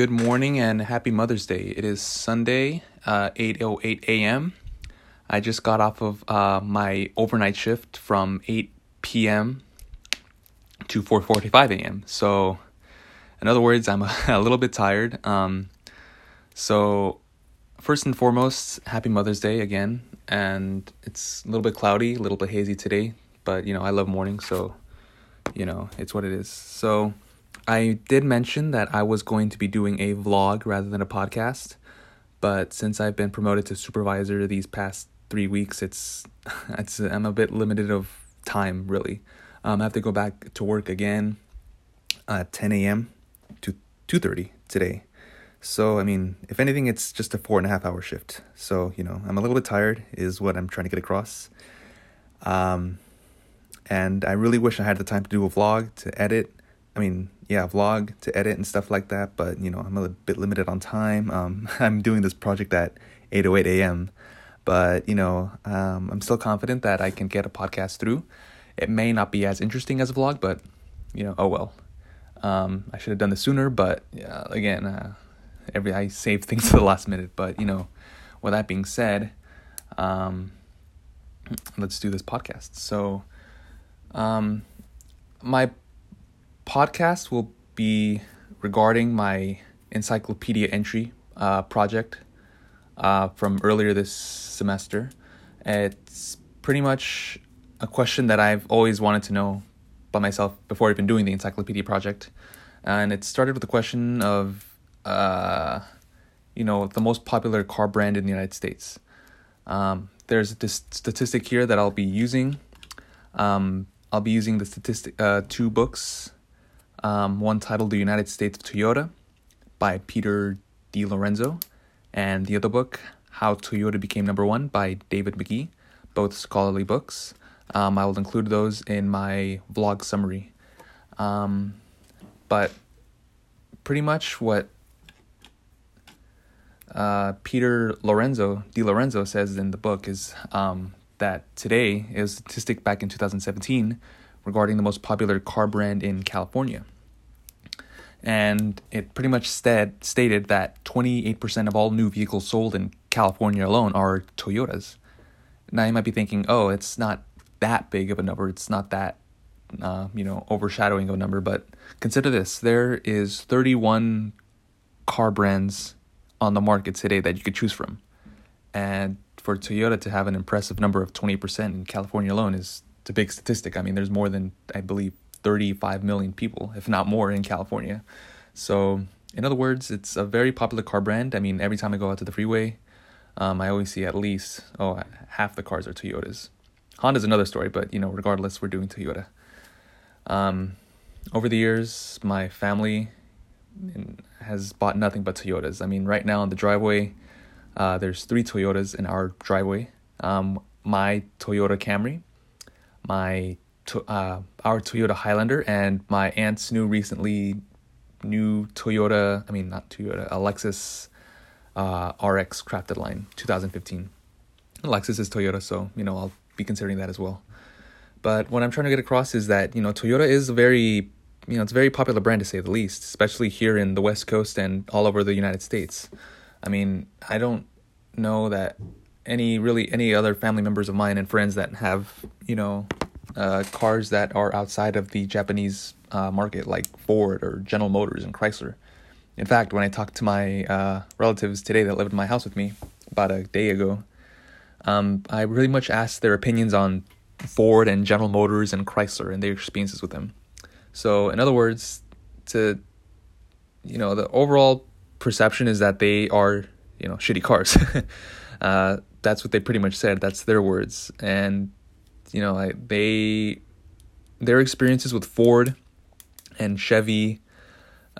Good morning and happy Mother's Day. It is Sunday, uh, 8.08 a.m. I just got off of uh, my overnight shift from 8 p.m. to 4.45 a.m. So, in other words, I'm a, a little bit tired. Um, so, first and foremost, happy Mother's Day again. And it's a little bit cloudy, a little bit hazy today. But, you know, I love morning, so, you know, it's what it is. So... I did mention that I was going to be doing a vlog rather than a podcast, but since I've been promoted to supervisor these past three weeks, it's it's I'm a bit limited of time really. Um, I have to go back to work again at 10 a.m. to 2:30 today. So I mean, if anything, it's just a four and a half hour shift. So you know, I'm a little bit tired, is what I'm trying to get across. Um, and I really wish I had the time to do a vlog to edit. I mean, yeah, vlog to edit and stuff like that. But you know, I'm a bit limited on time. Um, I'm doing this project at 8:08 a.m. But you know, um, I'm still confident that I can get a podcast through. It may not be as interesting as a vlog, but you know, oh well. Um, I should have done this sooner, but yeah, again, uh, every I save things to the last minute. But you know, with that being said, um, let's do this podcast. So, um, my podcast will be regarding my encyclopedia entry uh, project uh, from earlier this semester. It's pretty much a question that I've always wanted to know by myself before even doing the encyclopedia project. And it started with the question of, uh, you know, the most popular car brand in the United States. Um, there's this statistic here that I'll be using. Um, I'll be using the statistic, uh, two books um, one titled The United States of Toyota by Peter DeLorenzo, and the other book, How Toyota Became Number One by David Magee, both scholarly books. Um, I will include those in my vlog summary. Um, but pretty much what uh, Peter Lorenzo, DeLorenzo says in the book is um, that today is a statistic back in 2017 regarding the most popular car brand in California. And it pretty much stated that 28% of all new vehicles sold in California alone are Toyotas. Now you might be thinking, oh, it's not that big of a number. It's not that, uh, you know, overshadowing of a number. But consider this: there is 31 car brands on the market today that you could choose from, and for Toyota to have an impressive number of 20% in California alone is a big statistic. I mean, there's more than, I believe, 35 million people, if not more, in California. So, in other words, it's a very popular car brand. I mean, every time I go out to the freeway, um, I always see at least, oh, half the cars are Toyotas. Honda's another story, but, you know, regardless, we're doing Toyota. Um, over the years, my family has bought nothing but Toyotas. I mean, right now on the driveway, uh, there's three Toyotas in our driveway. Um, my Toyota Camry, my to, uh, our Toyota Highlander, and my aunt's new recently new Toyota. I mean, not Toyota, a Lexus uh, RX crafted line, 2015. Lexus is Toyota, so you know I'll be considering that as well. But what I'm trying to get across is that you know Toyota is a very you know it's a very popular brand to say the least, especially here in the West Coast and all over the United States. I mean, I don't know that any really any other family members of mine and friends that have you know uh, cars that are outside of the Japanese uh, market, like Ford or General Motors and Chrysler. In fact, when I talked to my uh, relatives today that lived in my house with me about a day ago, um, I really much asked their opinions on Ford and General Motors and Chrysler and their experiences with them. So, in other words, to you know, the overall perception is that they are you know shitty cars. uh, that's what they pretty much said. That's their words, and you know, like they their experiences with Ford and Chevy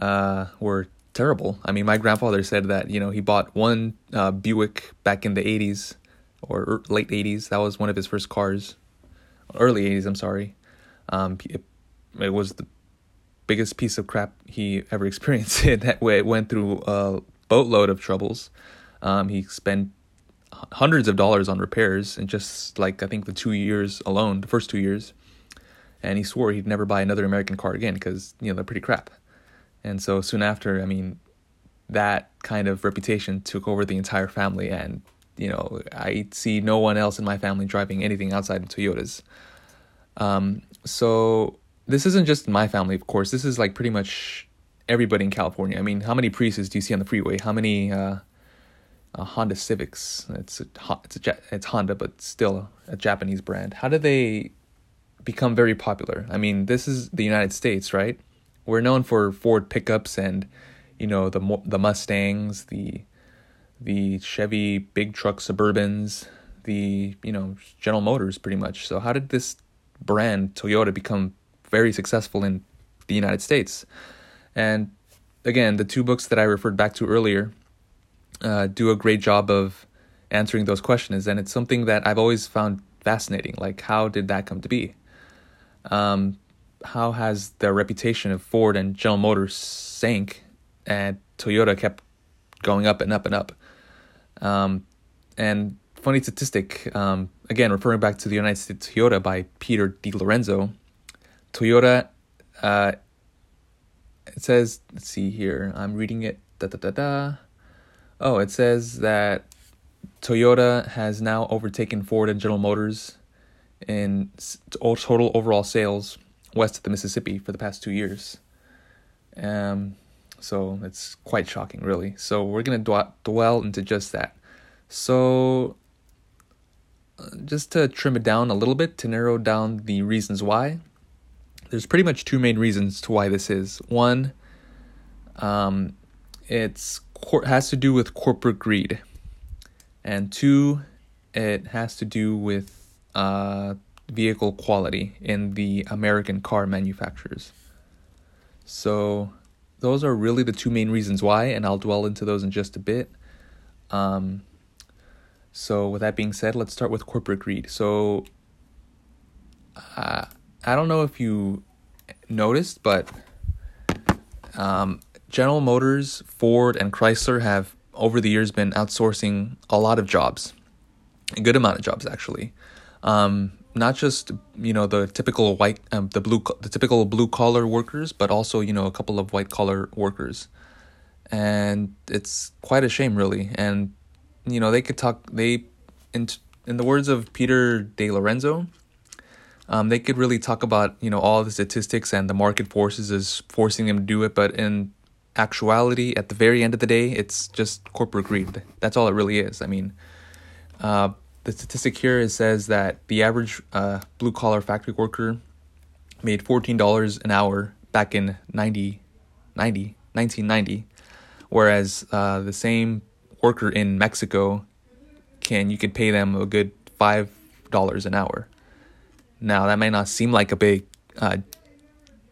uh, were terrible. I mean, my grandfather said that you know he bought one uh, Buick back in the '80s or er, late '80s. That was one of his first cars, early '80s. I'm sorry. Um, it, it was the biggest piece of crap he ever experienced. that way, it went through a boatload of troubles. Um, he spent hundreds of dollars on repairs in just like I think the two years alone, the first two years, and he swore he'd never buy another American car again because you know they're pretty crap. And so soon after, I mean, that kind of reputation took over the entire family, and you know, I see no one else in my family driving anything outside of Toyotas. Um, so this isn't just my family, of course. This is like pretty much everybody in California. I mean, how many Priuses do you see on the freeway? How many uh, uh, Honda Civics? It's a, it's a, it's Honda, but still a Japanese brand. How did they become very popular? I mean, this is the United States, right? We're known for Ford pickups and you know the the Mustangs, the the Chevy big truck Suburbans, the you know General Motors, pretty much. So how did this brand Toyota become very successful in the United States? And again, the two books that I referred back to earlier uh, do a great job of answering those questions, and it's something that I've always found fascinating. Like, how did that come to be? Um, how has the reputation of Ford and General Motors sank, and Toyota kept going up and up and up? Um, and funny statistic, um, again, referring back to the United States Toyota by Peter DeLorenzo, Toyota, uh, it says, let's see here, I'm reading it, da da da da. Oh, it says that Toyota has now overtaken Ford and General Motors in total overall sales west of the Mississippi for the past two years. Um, so it's quite shocking, really. So we're gonna dw- dwell into just that. So uh, just to trim it down a little bit to narrow down the reasons why. There's pretty much two main reasons to why this is. One, um, it's has to do with corporate greed, and two, it has to do with uh, vehicle quality in the American car manufacturers. So those are really the two main reasons why, and I'll dwell into those in just a bit. Um, so with that being said, let's start with corporate greed. So uh, I don't know if you noticed, but um, General Motors, Ford, and Chrysler have over the years been outsourcing a lot of jobs, a good amount of jobs actually. Um, not just you know the typical white, um, the blue, the typical blue collar workers, but also you know a couple of white collar workers, and it's quite a shame really. And you know they could talk they, in in the words of Peter DeLorenzo, um, they could really talk about you know all the statistics and the market forces is forcing them to do it, but in actuality, at the very end of the day, it's just corporate greed. That's all it really is. I mean, uh, the statistic here says that the average uh, blue collar factory worker made fourteen dollars an hour back in 90, 90 1990, whereas uh, the same worker in Mexico can you could pay them a good five dollars an hour. Now that may not seem like a big uh,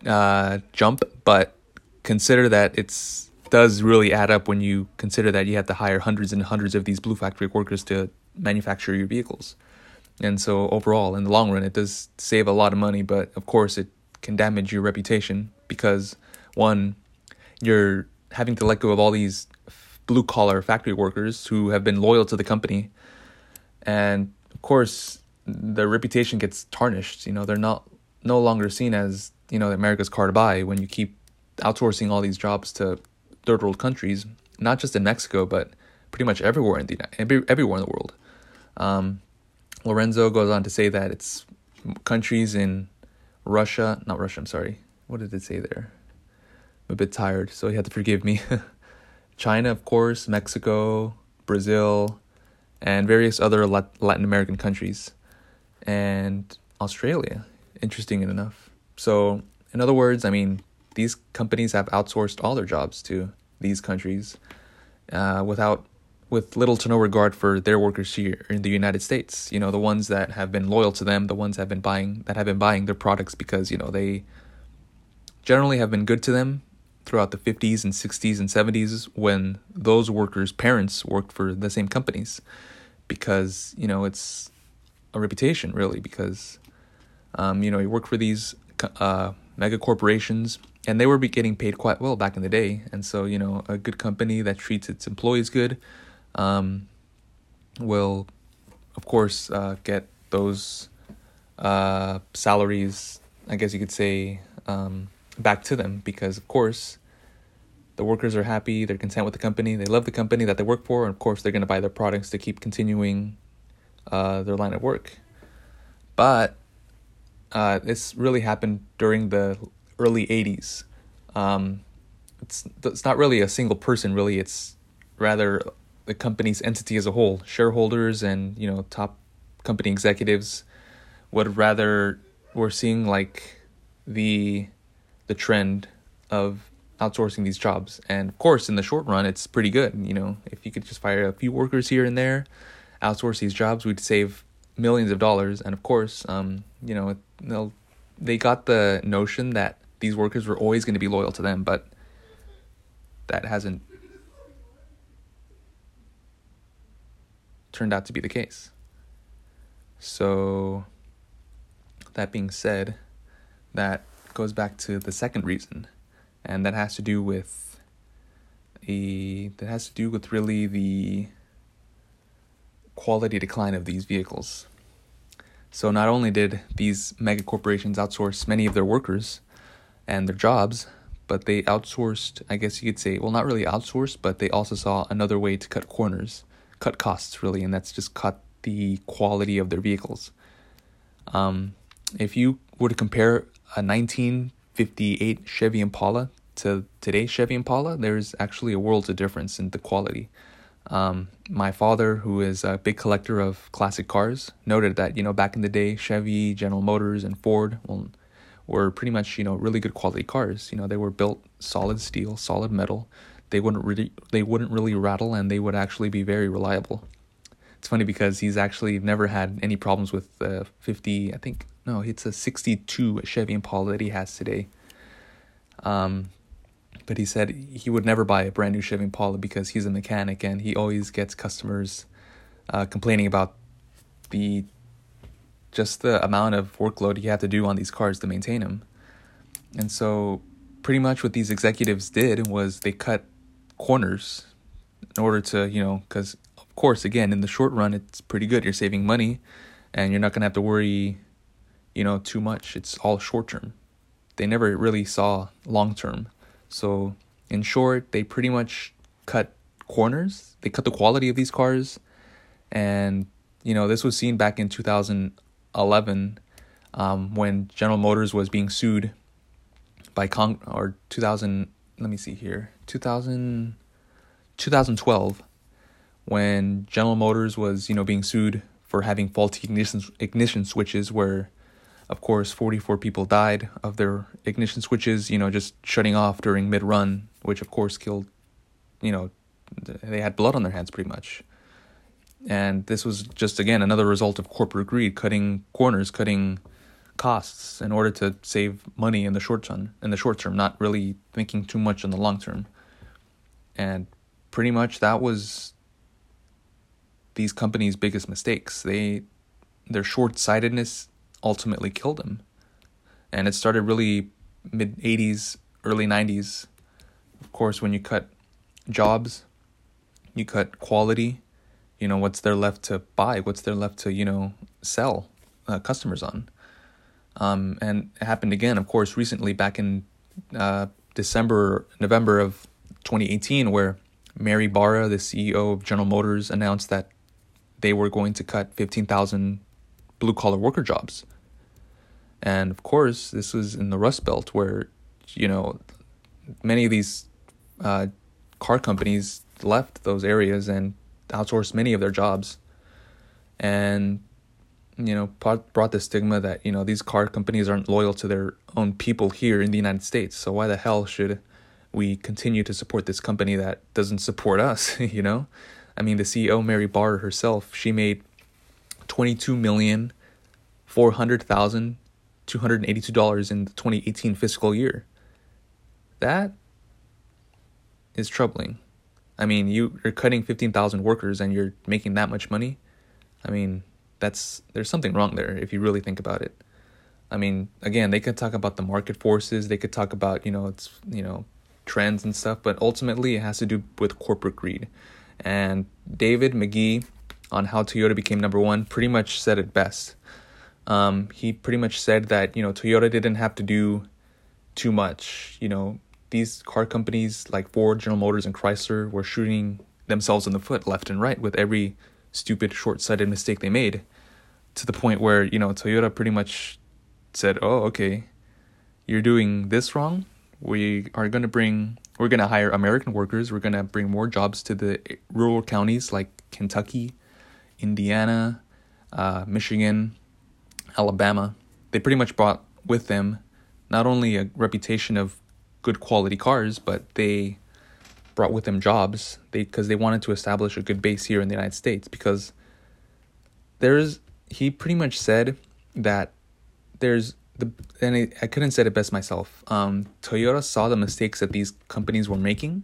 uh, jump, but consider that it's does really add up when you consider that you have to hire hundreds and hundreds of these blue factory workers to manufacture your vehicles. And so overall, in the long run, it does save a lot of money, but of course, it can damage your reputation because one, you're having to let go of all these blue collar factory workers who have been loyal to the company, and of course, their reputation gets tarnished. You know, they're not no longer seen as you know America's car to buy when you keep outsourcing all these jobs to third world countries, not just in Mexico, but pretty much everywhere in the everywhere in the world. Um, Lorenzo goes on to say that it's countries in Russia, not Russia. I'm sorry. What did it say there? I'm a bit tired, so you have to forgive me. China, of course, Mexico, Brazil, and various other Latin American countries, and Australia. Interesting enough. So, in other words, I mean, these companies have outsourced all their jobs to these countries uh, without with little to no regard for their workers here in the United States. You know, the ones that have been loyal to them, the ones that have been buying that have been buying their products because, you know, they generally have been good to them throughout the 50s and 60s and 70s when those workers' parents worked for the same companies because, you know, it's a reputation really because um, you know, you work for these uh, mega corporations and they were getting paid quite well back in the day. And so, you know, a good company that treats its employees good um, will, of course, uh, get those uh, salaries, I guess you could say, um, back to them because, of course, the workers are happy, they're content with the company, they love the company that they work for, and of course, they're going to buy their products to keep continuing uh, their line of work. But uh, this really happened during the early 80s. Um, it's, it's not really a single person, really, it's rather the company's entity as a whole. Shareholders and you know top company executives would rather we're seeing like the the trend of outsourcing these jobs. And of course, in the short run, it's pretty good. You know, if you could just fire a few workers here and there, outsource these jobs, we'd save millions of dollars. And of course, um, you know, they got the notion that these workers were always going to be loyal to them, but that hasn't turned out to be the case. So, that being said, that goes back to the second reason and that has to do with a that has to do with really the quality decline of these vehicles. So not only did these mega corporations outsource many of their workers and their jobs, but they outsourced, I guess you could say, well not really outsourced, but they also saw another way to cut corners, cut costs really, and that's just cut the quality of their vehicles. Um, if you were to compare a 1958 Chevy Impala to today's Chevy Impala, there's actually a world of difference in the quality. Um, my father, who is a big collector of classic cars, noted that you know back in the day, Chevy, General Motors, and Ford well, were pretty much you know really good quality cars. You know they were built solid steel, solid metal. They wouldn't really they wouldn't really rattle, and they would actually be very reliable. It's funny because he's actually never had any problems with the 50. I think no, it's a 62 Chevy Impala that he has today. Um, but he said he would never buy a brand new Chevy Impala because he's a mechanic and he always gets customers uh, complaining about the just the amount of workload you have to do on these cars to maintain them. And so, pretty much what these executives did was they cut corners in order to, you know, because of course, again, in the short run, it's pretty good. You're saving money and you're not going to have to worry, you know, too much. It's all short term. They never really saw long term. So, in short, they pretty much cut corners. They cut the quality of these cars, and you know this was seen back in 2011 um, when General Motors was being sued by Cong or 2000. Let me see here, 2000, 2012, when General Motors was you know being sued for having faulty ignition ignition switches where of course, 44 people died of their ignition switches, you know, just shutting off during mid run, which of course killed, you know, they had blood on their hands pretty much. And this was just, again, another result of corporate greed, cutting corners, cutting costs in order to save money in the short term, in the short term, not really thinking too much in the long term. And pretty much that was these companies' biggest mistakes. They their short-sightedness ultimately killed them. And it started really mid 80s, early 90s. Of course, when you cut jobs, you cut quality, you know, what's there left to buy? What's there left to, you know, sell uh, customers on? Um, and it happened again, of course, recently back in uh, December, November of 2018, where Mary Barra, the CEO of General Motors, announced that they were going to cut 15,000 blue collar worker jobs. And of course, this was in the Rust Belt where, you know, many of these uh, car companies left those areas and outsourced many of their jobs. And, you know, brought the stigma that, you know, these car companies aren't loyal to their own people here in the United States. So why the hell should we continue to support this company that doesn't support us, you know? I mean, the CEO, Mary Barr herself, she made 22 million four hundred thousand two hundred eighty two dollars in the twenty eighteen fiscal year. That is troubling. I mean, you you're cutting fifteen thousand workers and you're making that much money. I mean, that's there's something wrong there if you really think about it. I mean, again, they could talk about the market forces, they could talk about, you know, it's, you know, trends and stuff, but ultimately it has to do with corporate greed. And David Magee on how Toyota became number one pretty much said it best. Um, he pretty much said that you know Toyota didn't have to do too much. You know, these car companies like Ford, General Motors, and Chrysler were shooting themselves in the foot left and right with every stupid, short sighted mistake they made to the point where, you know, Toyota pretty much said, oh, okay, you're doing this wrong. We are going to bring, we're going to hire American workers. We're going to bring more jobs to the rural counties like Kentucky, Indiana, uh, Michigan, Alabama. They pretty much brought with them not only a reputation of good quality cars, but they brought with them jobs. They because they wanted to establish a good base here in the United States because there's he pretty much said that there's the and I, I couldn't say it best myself. Um, Toyota saw the mistakes that these companies were making,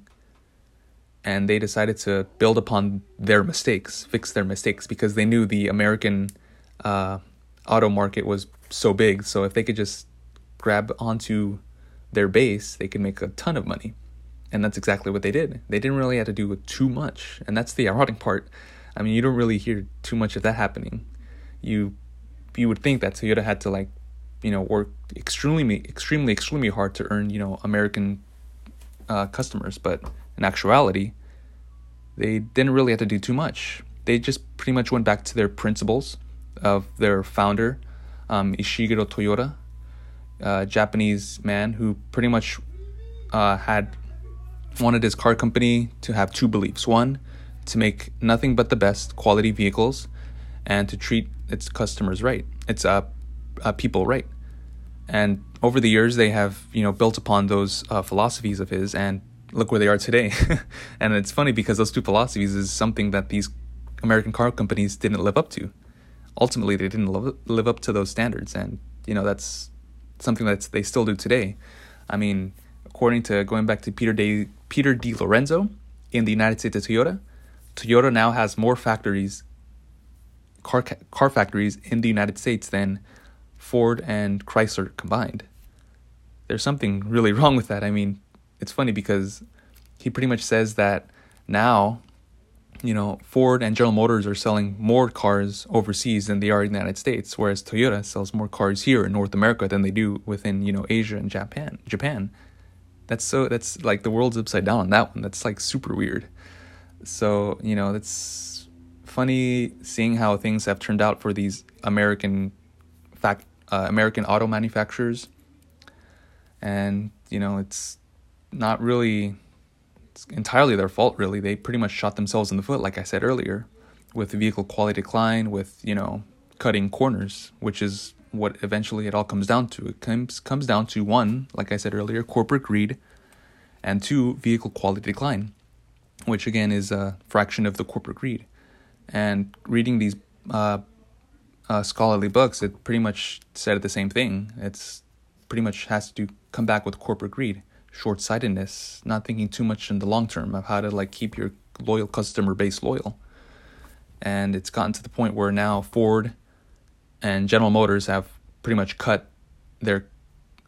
and they decided to build upon their mistakes, fix their mistakes because they knew the American uh, auto market was so big. So if they could just grab onto their base, they could make a ton of money. And that's exactly what they did. They didn't really have to do too much. And that's the ironic part. I mean, you don't really hear too much of that happening. You you would think that Toyota had to like, you know, work extremely extremely extremely hard to earn, you know, American uh, customers, but in actuality, they didn't really have to do too much. They just pretty much went back to their principles of their founder, um, Ishiguro Toyota, a Japanese man who pretty much uh, had wanted his car company to have two beliefs. One, to make nothing but the best quality vehicles, and to treat its customers right, its uh, uh people right. And over the years, they have you know built upon those uh, philosophies of his, and look where they are today. and it's funny because those two philosophies is something that these American car companies didn't live up to ultimately they didn't live up to those standards and you know that's something that they still do today. I mean according to going back to peter de peter de lorenzo in the united states of toyota toyota now has more factories car car factories in the united states than ford and chrysler combined. There's something really wrong with that. I mean it's funny because he pretty much says that now you know, Ford and General Motors are selling more cars overseas than they are in the United States, whereas Toyota sells more cars here in North America than they do within, you know, Asia and Japan. Japan. That's so that's like the world's upside down on that one. That's like super weird. So, you know, that's funny seeing how things have turned out for these American fact uh, American auto manufacturers. And, you know, it's not really it's entirely their fault, really. They pretty much shot themselves in the foot, like I said earlier, with vehicle quality decline, with, you know, cutting corners, which is what eventually it all comes down to. It comes comes down to one, like I said earlier, corporate greed, and two, vehicle quality decline, which again is a fraction of the corporate greed. And reading these uh, uh, scholarly books, it pretty much said the same thing. It's pretty much has to come back with corporate greed short-sightedness, not thinking too much in the long term of how to like keep your loyal customer base loyal. And it's gotten to the point where now Ford and General Motors have pretty much cut their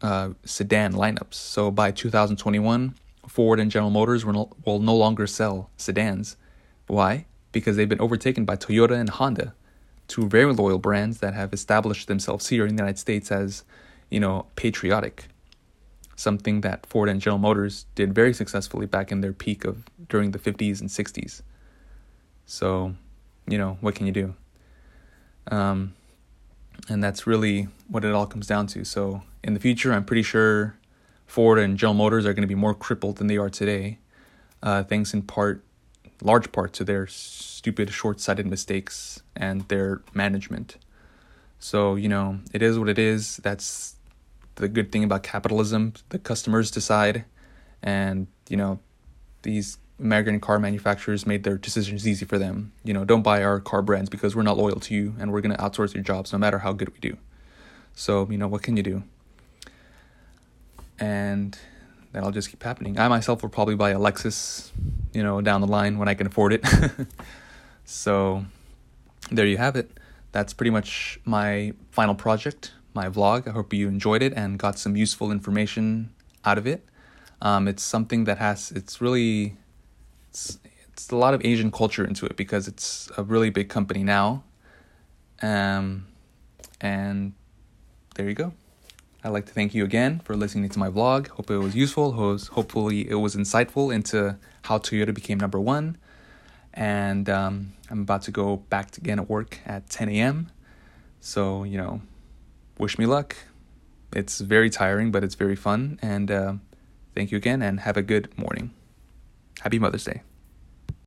uh, sedan lineups. So by 2021, Ford and General Motors will no longer sell sedans. Why? Because they've been overtaken by Toyota and Honda, two very loyal brands that have established themselves here in the United States as, you know, patriotic something that Ford and General Motors did very successfully back in their peak of during the 50s and 60s. So, you know, what can you do? Um, and that's really what it all comes down to. So, in the future, I'm pretty sure Ford and General Motors are going to be more crippled than they are today, uh, thanks in part, large part, to their stupid, short sighted mistakes and their management. So, you know, it is what it is. That's the good thing about capitalism the customers decide. And you know these american car manufacturers made their decisions easy for them. You know don't buy our car brands because we're not loyal to you and we're going to outsource your jobs no matter how good we do. So you know what can you do? And that'll just keep happening. I myself will probably buy a lexus you know down the line when i can afford it. So there you have it. That's pretty much my final project my vlog. I hope you enjoyed it and got some useful information out of it. Um, it's something that has it's really it's it's a lot of Asian culture into it because it's a really big company now. Um, and there you go. I'd like to thank you again for listening to my vlog. Hope it was useful. Hopefully, it was insightful into how Toyota became number one. And um, I'm about to go back again at work at 10 a.m. So, you know, wish me luck. It's very tiring, but it's very fun. And uh, thank you again, and have a good morning. Happy Mother's Day.